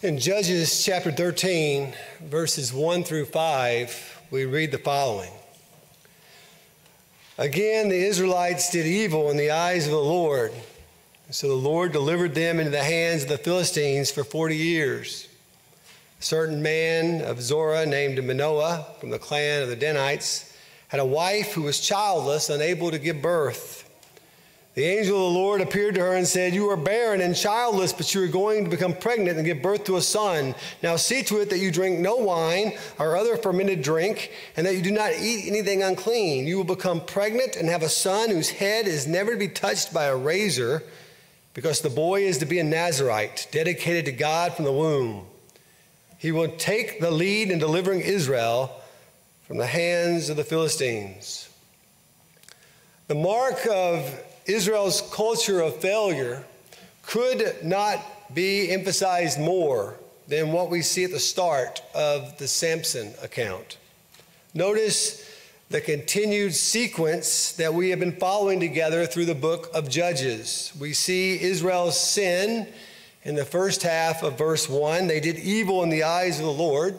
In Judges chapter 13, verses 1 through 5, we read the following Again, the Israelites did evil in the eyes of the Lord. So the Lord delivered them into the hands of the Philistines for 40 years. A certain man of Zorah named Manoah from the clan of the Danites had a wife who was childless, unable to give birth. The angel of the Lord appeared to her and said, You are barren and childless, but you are going to become pregnant and give birth to a son. Now see to it that you drink no wine or other fermented drink, and that you do not eat anything unclean. You will become pregnant and have a son whose head is never to be touched by a razor, because the boy is to be a Nazarite, dedicated to God from the womb. He will take the lead in delivering Israel from the hands of the Philistines. The mark of Israel's culture of failure could not be emphasized more than what we see at the start of the Samson account. Notice the continued sequence that we have been following together through the book of Judges. We see Israel's sin in the first half of verse 1. They did evil in the eyes of the Lord.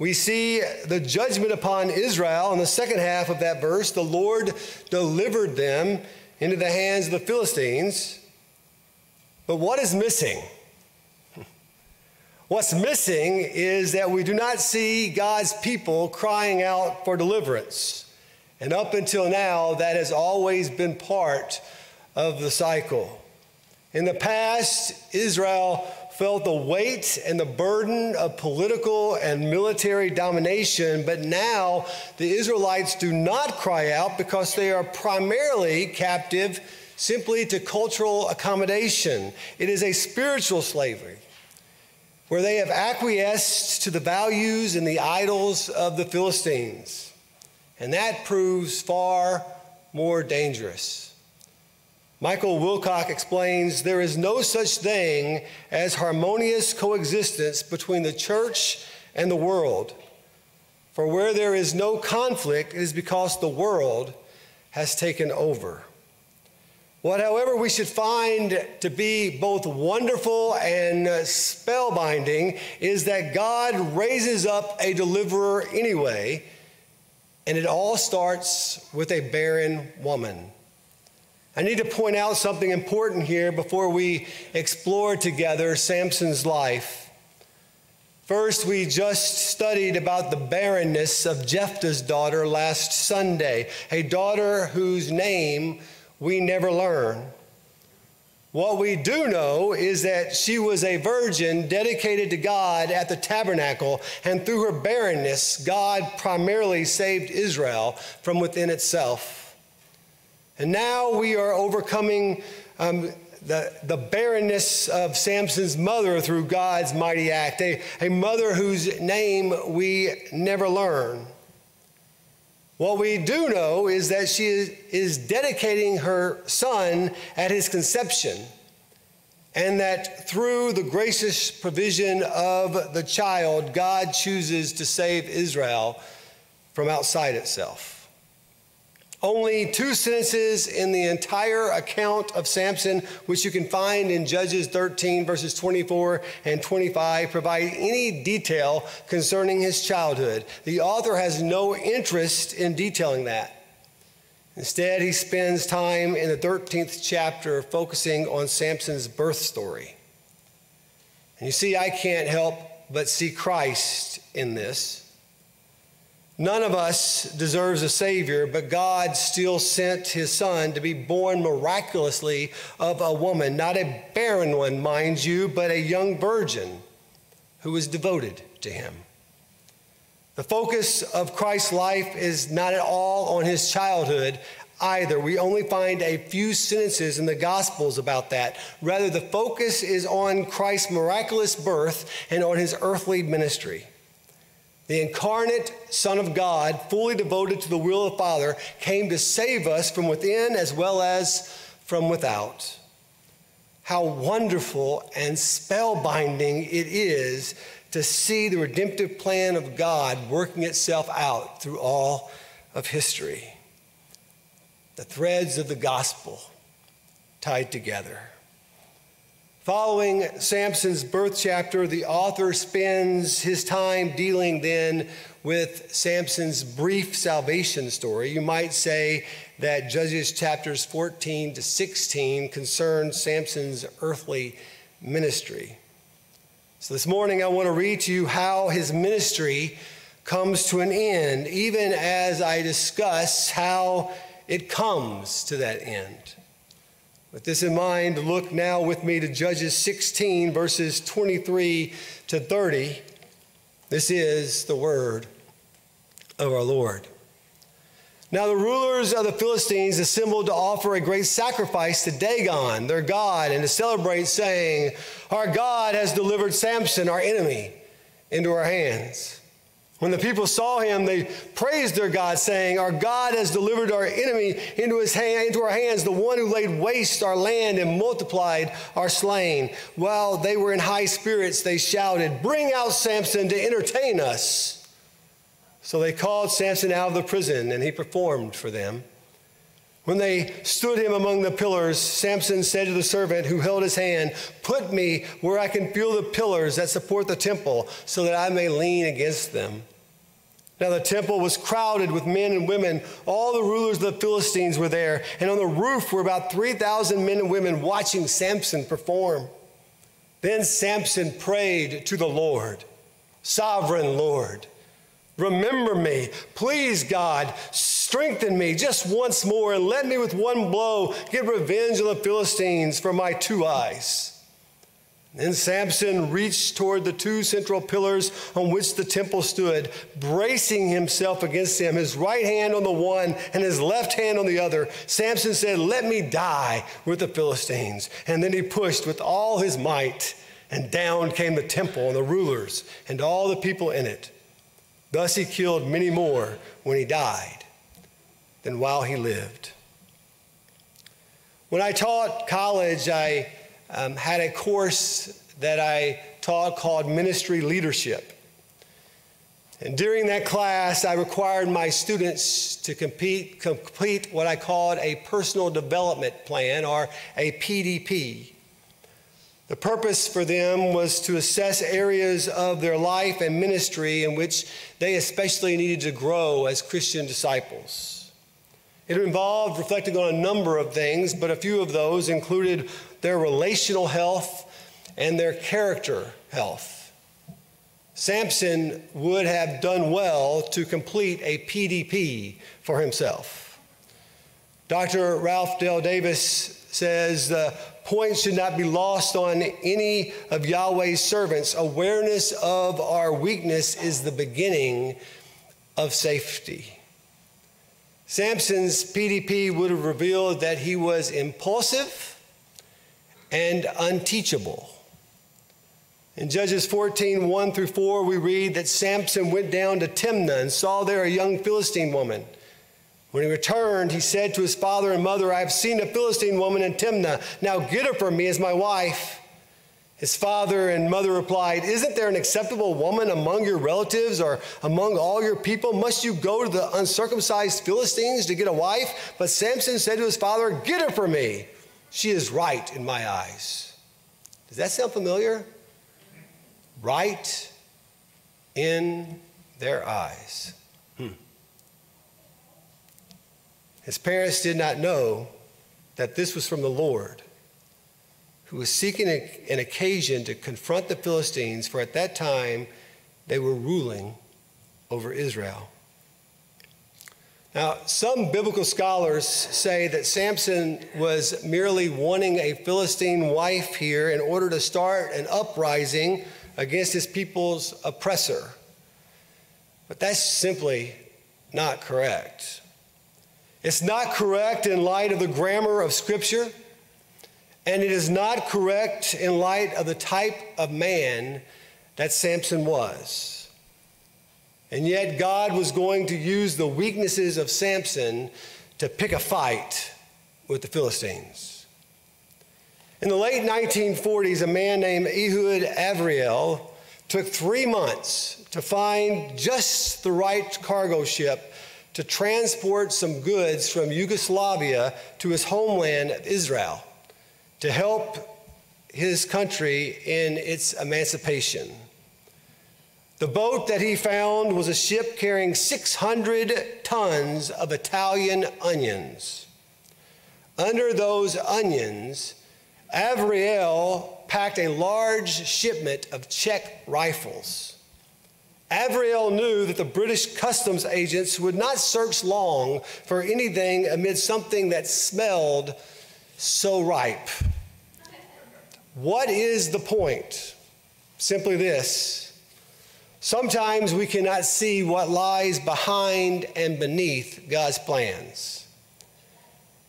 We see the judgment upon Israel in the second half of that verse. The Lord delivered them into the hands of the Philistines. But what is missing? What's missing is that we do not see God's people crying out for deliverance. And up until now, that has always been part of the cycle. In the past, Israel felt the weight and the burden of political and military domination, but now the Israelites do not cry out because they are primarily captive simply to cultural accommodation. It is a spiritual slavery where they have acquiesced to the values and the idols of the Philistines. And that proves far more dangerous. Michael Wilcock explains there is no such thing as harmonious coexistence between the church and the world. For where there is no conflict, it is because the world has taken over. What, however, we should find to be both wonderful and spellbinding is that God raises up a deliverer anyway, and it all starts with a barren woman. I need to point out something important here before we explore together Samson's life. First, we just studied about the barrenness of Jephthah's daughter last Sunday, a daughter whose name we never learn. What we do know is that she was a virgin dedicated to God at the tabernacle, and through her barrenness, God primarily saved Israel from within itself. And now we are overcoming um, the, the barrenness of Samson's mother through God's mighty act, a, a mother whose name we never learn. What we do know is that she is, is dedicating her son at his conception, and that through the gracious provision of the child, God chooses to save Israel from outside itself. Only two sentences in the entire account of Samson, which you can find in Judges 13, verses 24 and 25, provide any detail concerning his childhood. The author has no interest in detailing that. Instead, he spends time in the 13th chapter focusing on Samson's birth story. And you see, I can't help but see Christ in this. None of us deserves a Savior, but God still sent His Son to be born miraculously of a woman, not a barren one, mind you, but a young virgin who was devoted to Him. The focus of Christ's life is not at all on His childhood either. We only find a few sentences in the Gospels about that. Rather, the focus is on Christ's miraculous birth and on His earthly ministry. The incarnate Son of God, fully devoted to the will of the Father, came to save us from within as well as from without. How wonderful and spellbinding it is to see the redemptive plan of God working itself out through all of history. The threads of the gospel tied together. Following Samson's birth chapter, the author spends his time dealing then with Samson's brief salvation story. You might say that Judges chapters 14 to 16 concern Samson's earthly ministry. So this morning, I want to read to you how his ministry comes to an end, even as I discuss how it comes to that end. With this in mind, look now with me to Judges 16, verses 23 to 30. This is the word of our Lord. Now, the rulers of the Philistines assembled to offer a great sacrifice to Dagon, their God, and to celebrate, saying, Our God has delivered Samson, our enemy, into our hands. When the people saw him, they praised their God, saying, Our God has delivered our enemy into, his hand, into our hands, the one who laid waste our land and multiplied our slain. While they were in high spirits, they shouted, Bring out Samson to entertain us. So they called Samson out of the prison, and he performed for them. When they stood him among the pillars, Samson said to the servant who held his hand, Put me where I can feel the pillars that support the temple, so that I may lean against them. Now the temple was crowded with men and women. All the rulers of the Philistines were there, and on the roof were about 3,000 men and women watching Samson perform. Then Samson prayed to the Lord, Sovereign Lord, remember me. Please, God, strengthen me just once more and let me with one blow get revenge on the Philistines for my two eyes. Then Samson reached toward the two central pillars on which the temple stood, bracing himself against them, his right hand on the one and his left hand on the other. Samson said, Let me die with the Philistines. And then he pushed with all his might, and down came the temple and the rulers and all the people in it. Thus he killed many more when he died than while he lived. When I taught college, I um, had a course that I taught called Ministry Leadership. And during that class, I required my students to compete, complete what I called a personal development plan or a PDP. The purpose for them was to assess areas of their life and ministry in which they especially needed to grow as Christian disciples. It involved reflecting on a number of things, but a few of those included their relational health, and their character health. Samson would have done well to complete a PDP for himself. Dr. Ralph Dale Davis says the point should not be lost on any of Yahweh's servants. Awareness of our weakness is the beginning of safety. Samson's PDP would have revealed that he was impulsive and unteachable. In Judges 14, 1 through 4, we read that Samson went down to Timnah and saw there a young Philistine woman. When he returned, he said to his father and mother, I have seen a Philistine woman in Timnah. Now get her for me as my wife. His father and mother replied, Isn't there an acceptable woman among your relatives or among all your people? Must you go to the uncircumcised Philistines to get a wife? But Samson said to his father, Get her for me. She is right in my eyes. Does that sound familiar? Right in their eyes. Hmm. His parents did not know that this was from the Lord, who was seeking an occasion to confront the Philistines, for at that time they were ruling over Israel. Now, some biblical scholars say that Samson was merely wanting a Philistine wife here in order to start an uprising against his people's oppressor. But that's simply not correct. It's not correct in light of the grammar of Scripture, and it is not correct in light of the type of man that Samson was. And yet, God was going to use the weaknesses of Samson to pick a fight with the Philistines. In the late 1940s, a man named Ehud Avriel took three months to find just the right cargo ship to transport some goods from Yugoslavia to his homeland, Israel, to help his country in its emancipation. The boat that he found was a ship carrying 600 tons of Italian onions. Under those onions, Avriel packed a large shipment of Czech rifles. Avriel knew that the British customs agents would not search long for anything amid something that smelled so ripe. What is the point? Simply this. Sometimes we cannot see what lies behind and beneath God's plans.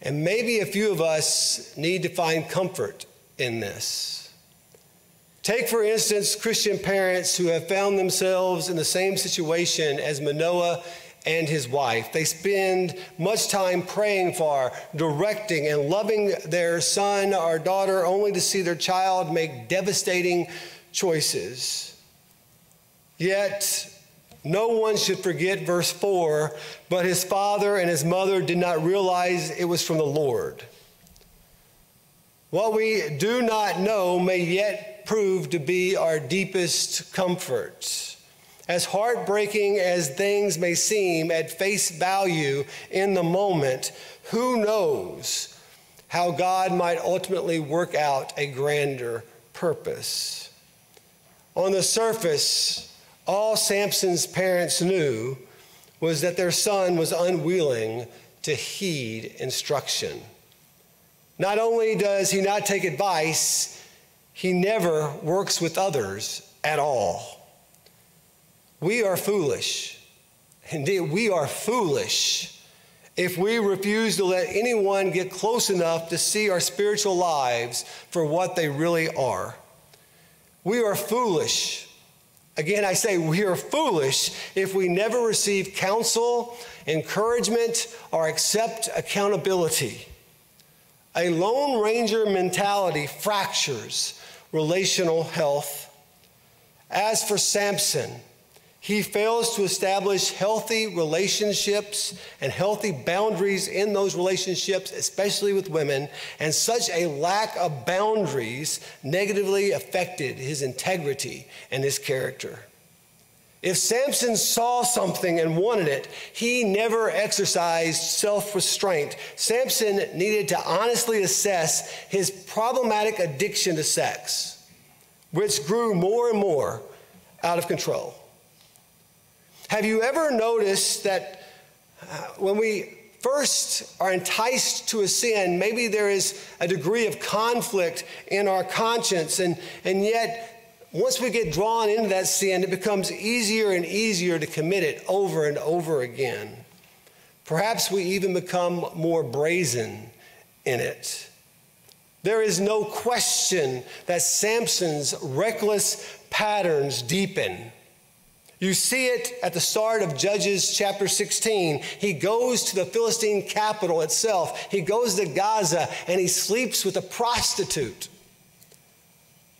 And maybe a few of us need to find comfort in this. Take, for instance, Christian parents who have found themselves in the same situation as Manoah and his wife. They spend much time praying for, directing, and loving their son or daughter only to see their child make devastating choices. Yet, no one should forget verse 4 but his father and his mother did not realize it was from the Lord. What we do not know may yet prove to be our deepest comfort. As heartbreaking as things may seem at face value in the moment, who knows how God might ultimately work out a grander purpose? On the surface, all Samson's parents knew was that their son was unwilling to heed instruction. Not only does he not take advice, he never works with others at all. We are foolish. Indeed, we are foolish if we refuse to let anyone get close enough to see our spiritual lives for what they really are. We are foolish. Again, I say we are foolish if we never receive counsel, encouragement, or accept accountability. A Lone Ranger mentality fractures relational health. As for Samson, he fails to establish healthy relationships and healthy boundaries in those relationships, especially with women, and such a lack of boundaries negatively affected his integrity and his character. If Samson saw something and wanted it, he never exercised self restraint. Samson needed to honestly assess his problematic addiction to sex, which grew more and more out of control. Have you ever noticed that uh, when we first are enticed to a sin, maybe there is a degree of conflict in our conscience, and, and yet once we get drawn into that sin, it becomes easier and easier to commit it over and over again. Perhaps we even become more brazen in it. There is no question that Samson's reckless patterns deepen. You see it at the start of Judges chapter 16. He goes to the Philistine capital itself. He goes to Gaza and he sleeps with a prostitute.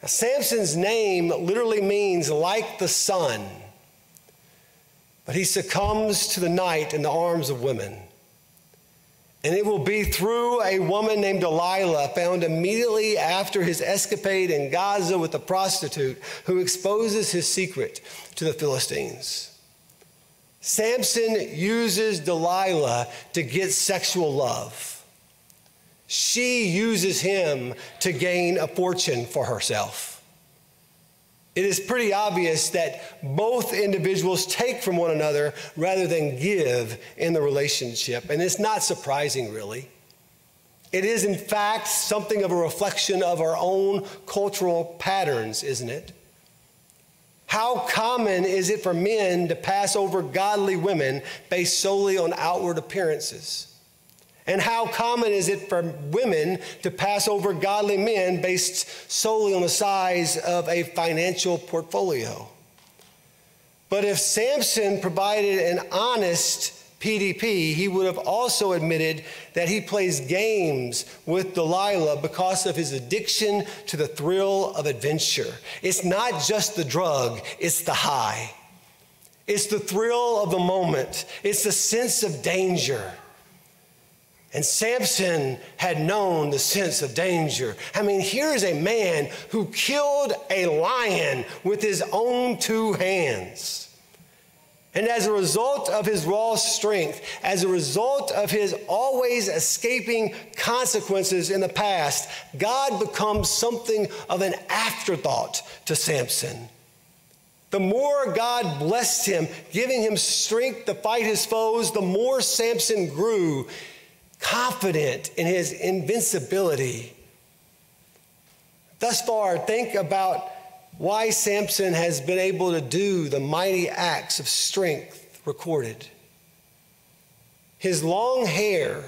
Now, Samson's name literally means like the sun, but he succumbs to the night in the arms of women. And it will be through a woman named Delilah, found immediately after his escapade in Gaza with a prostitute, who exposes his secret to the Philistines. Samson uses Delilah to get sexual love. She uses him to gain a fortune for herself. It is pretty obvious that both individuals take from one another rather than give in the relationship. And it's not surprising, really. It is, in fact, something of a reflection of our own cultural patterns, isn't it? How common is it for men to pass over godly women based solely on outward appearances? And how common is it for women to pass over godly men based solely on the size of a financial portfolio? But if Samson provided an honest PDP, he would have also admitted that he plays games with Delilah because of his addiction to the thrill of adventure. It's not just the drug, it's the high. It's the thrill of the moment, it's the sense of danger. And Samson had known the sense of danger. I mean, here's a man who killed a lion with his own two hands. And as a result of his raw strength, as a result of his always escaping consequences in the past, God becomes something of an afterthought to Samson. The more God blessed him, giving him strength to fight his foes, the more Samson grew confident in his invincibility. Thus far, think about why Samson has been able to do the mighty acts of strength recorded. His long hair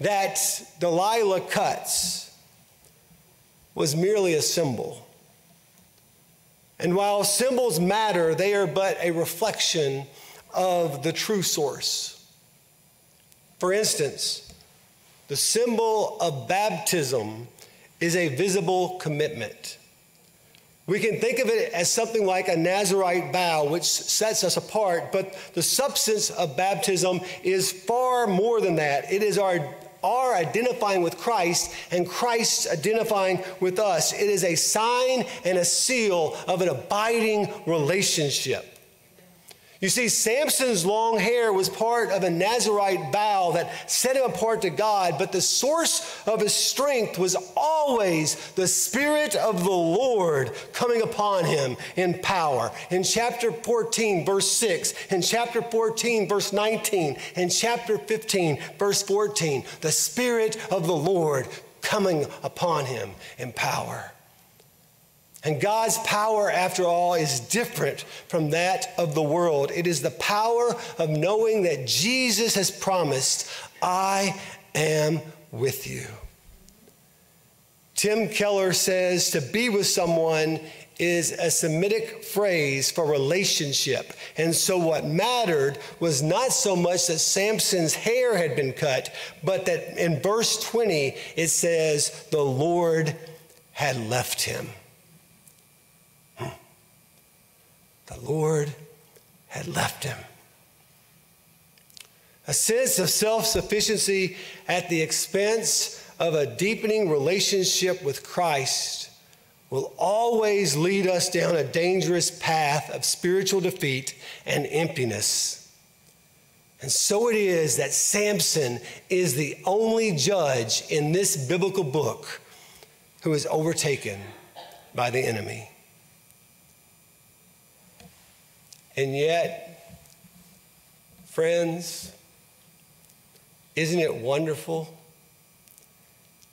that Delilah cuts was merely a symbol. And while symbols matter, they are but a reflection of the true source. For instance, the symbol of baptism is a visible commitment. We can think of it as something like a Nazarite vow, which sets us apart, but the substance of baptism is far more than that. It is our, our identifying with Christ and Christ identifying with us. It is a sign and a seal of an abiding relationship. You see, Samson's long hair was part of a Nazarite vow that set him apart to God, but the source of his strength was always the Spirit of the Lord coming upon him in power. In chapter 14, verse 6, in chapter 14, verse 19, in chapter 15, verse 14, the Spirit of the Lord coming upon him in power. And God's power, after all, is different from that of the world. It is the power of knowing that Jesus has promised, I am with you. Tim Keller says to be with someone is a Semitic phrase for relationship. And so what mattered was not so much that Samson's hair had been cut, but that in verse 20 it says, the Lord had left him. The Lord had left him. A sense of self sufficiency at the expense of a deepening relationship with Christ will always lead us down a dangerous path of spiritual defeat and emptiness. And so it is that Samson is the only judge in this biblical book who is overtaken by the enemy. And yet, friends, isn't it wonderful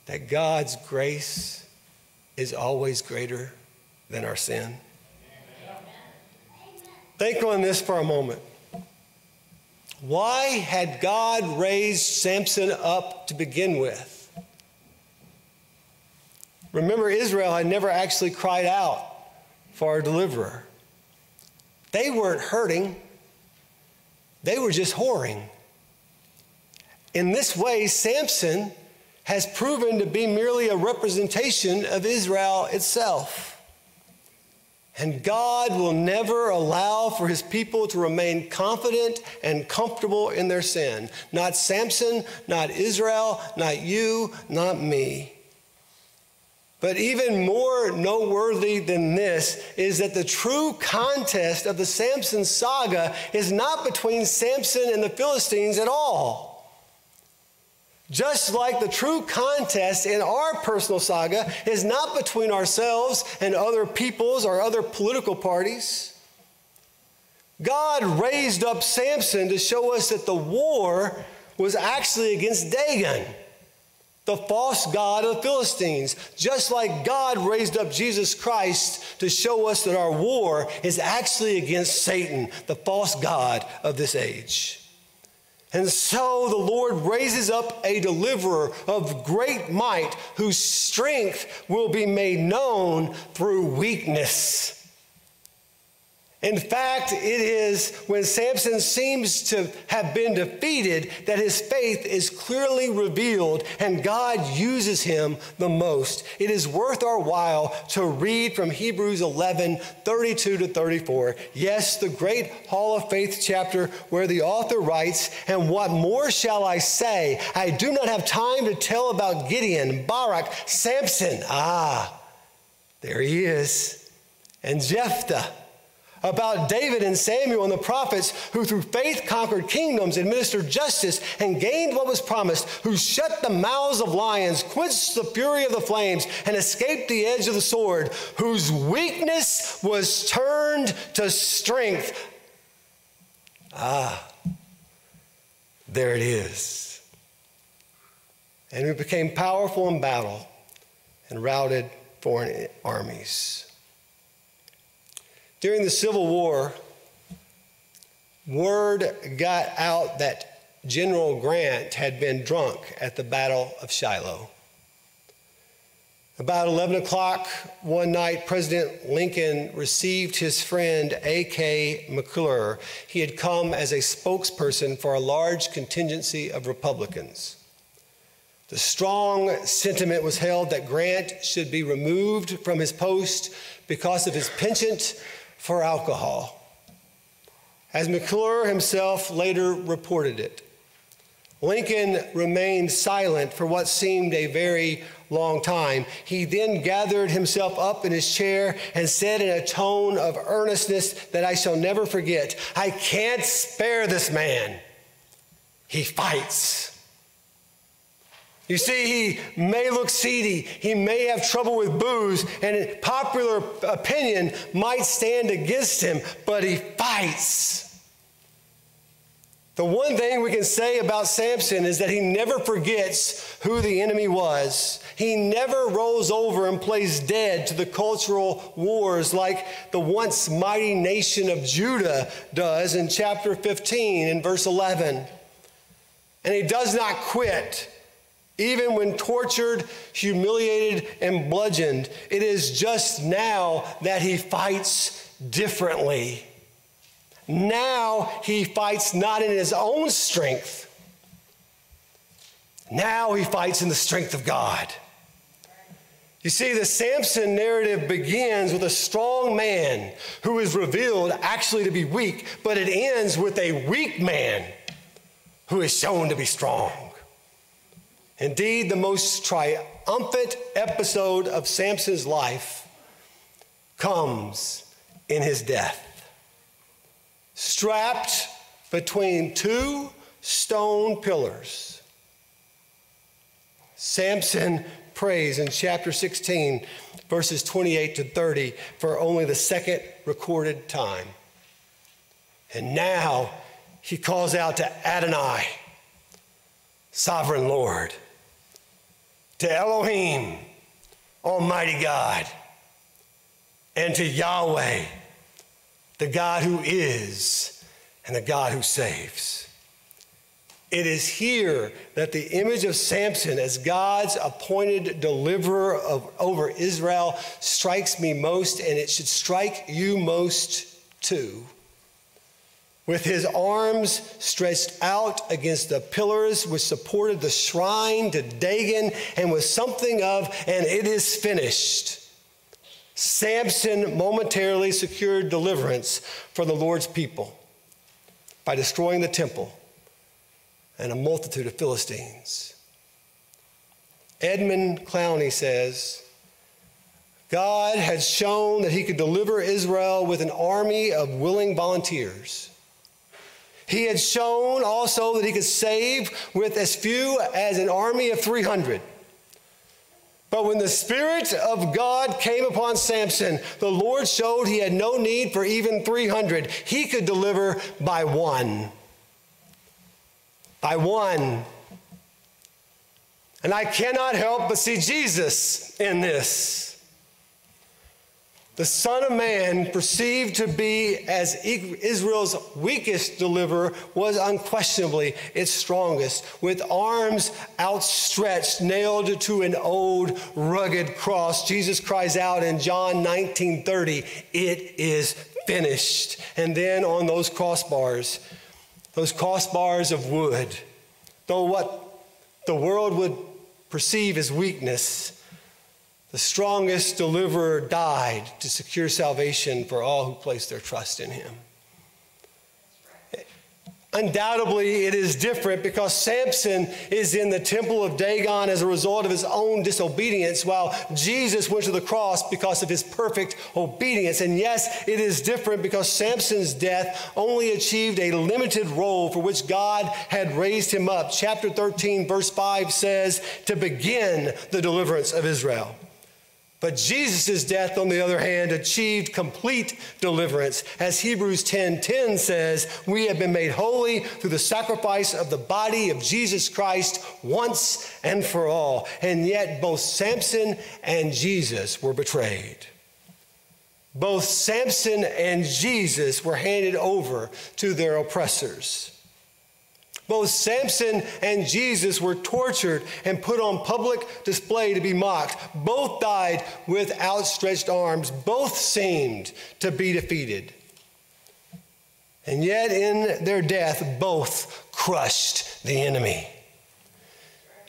that God's grace is always greater than our sin? Think on this for a moment. Why had God raised Samson up to begin with? Remember, Israel had never actually cried out for a deliverer. They weren't hurting, they were just whoring. In this way, Samson has proven to be merely a representation of Israel itself. And God will never allow for his people to remain confident and comfortable in their sin. Not Samson, not Israel, not you, not me. But even more noteworthy than this is that the true contest of the Samson saga is not between Samson and the Philistines at all. Just like the true contest in our personal saga is not between ourselves and other peoples or other political parties. God raised up Samson to show us that the war was actually against Dagon the false God of the Philistines. Just like God raised up Jesus Christ to show us that our war is actually against Satan, the false God of this age. And so the Lord raises up a deliverer of great might whose strength will be made known through weakness. In fact, it is when Samson seems to have been defeated that his faith is clearly revealed and God uses him the most. It is worth our while to read from Hebrews 11 32 to 34. Yes, the great Hall of Faith chapter where the author writes, And what more shall I say? I do not have time to tell about Gideon, Barak, Samson. Ah, there he is. And Jephthah about David and Samuel and the prophets who through faith conquered kingdoms, administered justice, and gained what was promised, who shut the mouths of lions, quenched the fury of the flames, and escaped the edge of the sword, whose weakness was turned to strength. Ah, there it is. And who became powerful in battle and routed foreign armies. During the Civil War, word got out that General Grant had been drunk at the Battle of Shiloh. About 11 o'clock one night, President Lincoln received his friend A.K. McClure. He had come as a spokesperson for a large contingency of Republicans. The strong sentiment was held that Grant should be removed from his post because of his penchant for alcohol, as McClure himself later reported it. Lincoln remained silent for what seemed a very long time. He then gathered himself up in his chair and said in a tone of earnestness that I shall never forget I can't spare this man. He fights. You see, he may look seedy, he may have trouble with booze, and popular opinion might stand against him, but he fights. The one thing we can say about Samson is that he never forgets who the enemy was. He never rolls over and plays dead to the cultural wars like the once mighty nation of Judah does in chapter 15 in verse 11. And he does not quit even when tortured, humiliated, and bludgeoned. It is just now that he fights differently. Now he fights not in his own strength. Now he fights in the strength of God. You see, the Samson narrative begins with a strong man who is revealed actually to be weak, but it ends with a weak man who is shown to be strong. Indeed, the most triumphant episode of Samson's life comes in his death. Strapped between two stone pillars, Samson prays in chapter 16, verses 28 to 30, for only the second recorded time. And now he calls out to Adonai, sovereign Lord to Elohim, Almighty God, and to Yahweh, the God who is and the God who saves. It is here that the image of Samson as God's appointed deliverer of, over Israel strikes me most, and it should strike you most too with his arms stretched out against the pillars which supported the shrine to Dagon, and was something of, and it is finished. Samson momentarily secured deliverance for the Lord's people by destroying the temple and a multitude of Philistines. Edmund Clowney says, God had shown that he could deliver Israel with an army of willing volunteers. He had shown also that he could save with as few as an army of 300. But when the Spirit of God came upon Samson, the Lord showed he had no need for even 300. He could deliver by one. By one. And I cannot help but see Jesus in this the Son of Man, perceived to be as Israel's weakest deliverer, was unquestionably its strongest, with arms outstretched, nailed to an old rugged cross. Jesus cries out in John 19 30, It is finished. And then on those crossbars, those crossbars of wood, though what the world would perceive as weakness, the strongest deliverer died to secure salvation for all who place their trust in him. Undoubtedly, it is different because Samson is in the temple of Dagon as a result of his own disobedience, while Jesus went to the cross because of his perfect obedience. And yes, it is different because Samson's death only achieved a limited role for which God had raised him up. Chapter 13, verse 5 says, to begin the deliverance of Israel. But Jesus' death, on the other hand, achieved complete deliverance. As Hebrews 10 10 says, we have been made holy through the sacrifice of the body of Jesus Christ once and for all. And yet, both Samson and Jesus were betrayed. Both Samson and Jesus were handed over to their oppressors. Both Samson and Jesus were tortured and put on public display to be mocked. Both died with outstretched arms. Both seemed to be defeated. And yet, in their death, both crushed the enemy.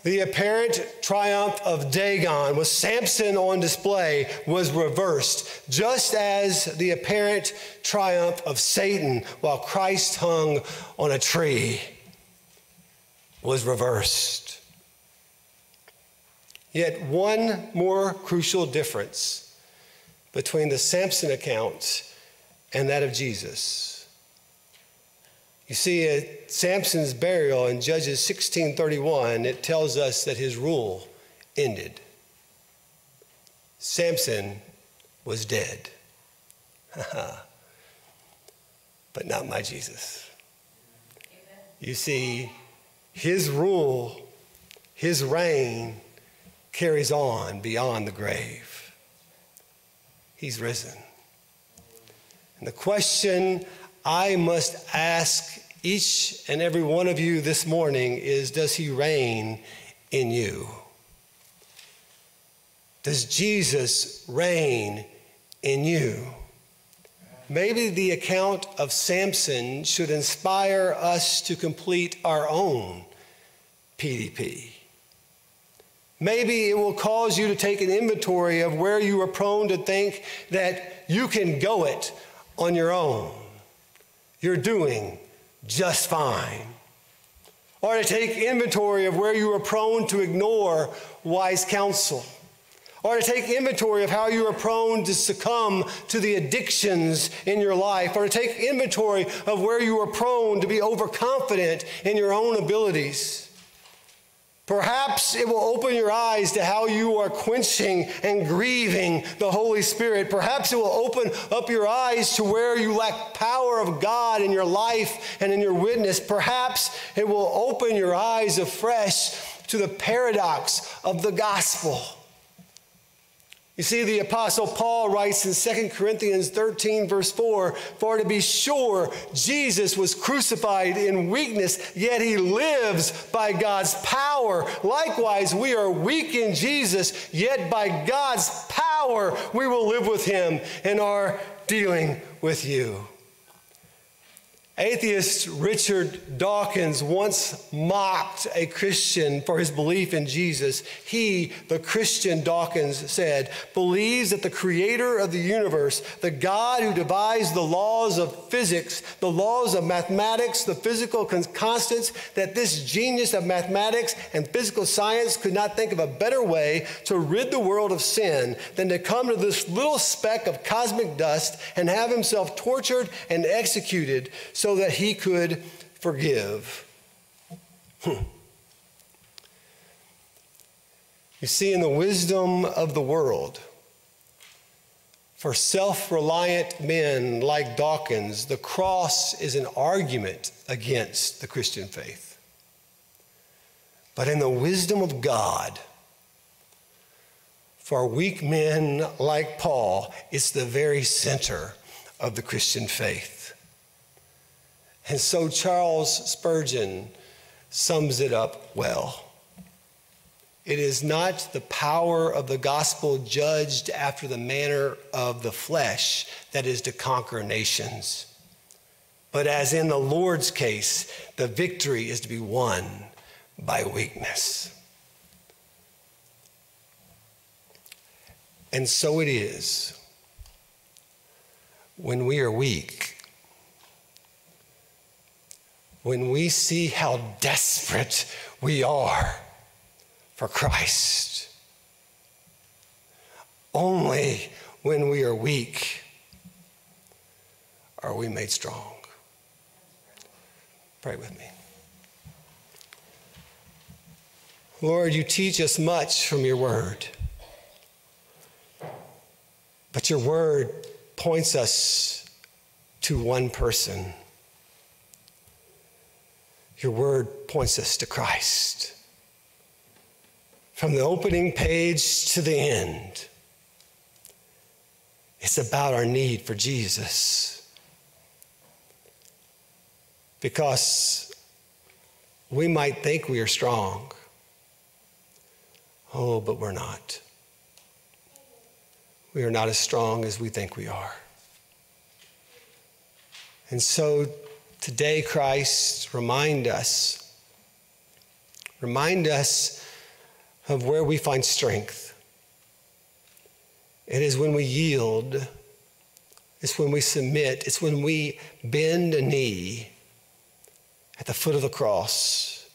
The apparent triumph of Dagon with Samson on display was reversed, just as the apparent triumph of Satan while Christ hung on a tree was reversed. Yet, one more crucial difference between the Samson account and that of Jesus. You see, at Samson's burial in Judges 16:31, it tells us that his rule ended. Samson was dead. but not my Jesus. You see, his rule, his reign carries on beyond the grave. He's risen. And the question I must ask each and every one of you this morning is Does he reign in you? Does Jesus reign in you? Maybe the account of Samson should inspire us to complete our own PDP. Maybe it will cause you to take an inventory of where you are prone to think that you can go it on your own. You're doing just fine. Or to take inventory of where you are prone to ignore wise counsel or to take inventory of how you are prone to succumb to the addictions in your life, or to take inventory of where you are prone to be overconfident in your own abilities. Perhaps it will open your eyes to how you are quenching and grieving the Holy Spirit. Perhaps it will open up your eyes to where you lack power of God in your life and in your witness. Perhaps it will open your eyes afresh to the paradox of the gospel. You see, the Apostle Paul writes in 2 Corinthians 13, verse 4 For to be sure, Jesus was crucified in weakness, yet he lives by God's power. Likewise, we are weak in Jesus, yet by God's power we will live with him and are dealing with you. Atheist Richard Dawkins once mocked a Christian for his belief in Jesus. He, the Christian Dawkins, said, believes that the creator of the universe, the God who devised the laws of physics, the laws of mathematics, the physical constants, that this genius of mathematics and physical science could not think of a better way to rid the world of sin than to come to this little speck of cosmic dust and have himself tortured and executed that he could forgive. Hmm. You see, in the wisdom of the world, for self reliant men like Dawkins, the cross is an argument against the Christian faith. But in the wisdom of God, for weak men like Paul, it's the very center of the Christian faith. And so Charles Spurgeon sums it up well. It is not the power of the gospel judged after the manner of the flesh that is to conquer nations. But as in the Lord's case, the victory is to be won by weakness. And so it is when we are weak, when we see how desperate we are for Christ. Only when we are weak are we made strong. Pray with me. Lord, you teach us much from your word. But your word points us to one person. Your word points us to Christ. From the opening page to the end, it's about our need for Jesus. Because we might think we are strong. Oh, but we're not. We are not as strong as we think we are. And so today, Christ, remind us, remind us of where we find strength. It is when we yield, it's when we submit, it's when we bend a knee at the foot of the cross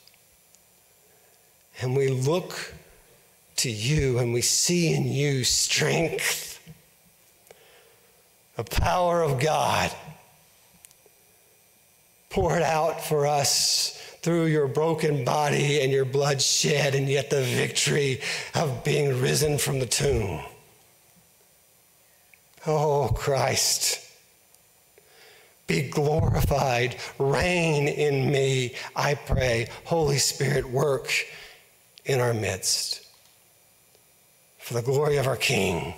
and we look to you and we see in you strength, the power of God poured out for us through your broken body and your blood shed, and yet the victory of being risen from the tomb. Oh, Christ, be glorified, reign in me, I pray. Holy Spirit, work in our midst. For the glory of our King,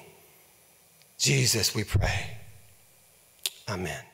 Jesus, we pray. Amen.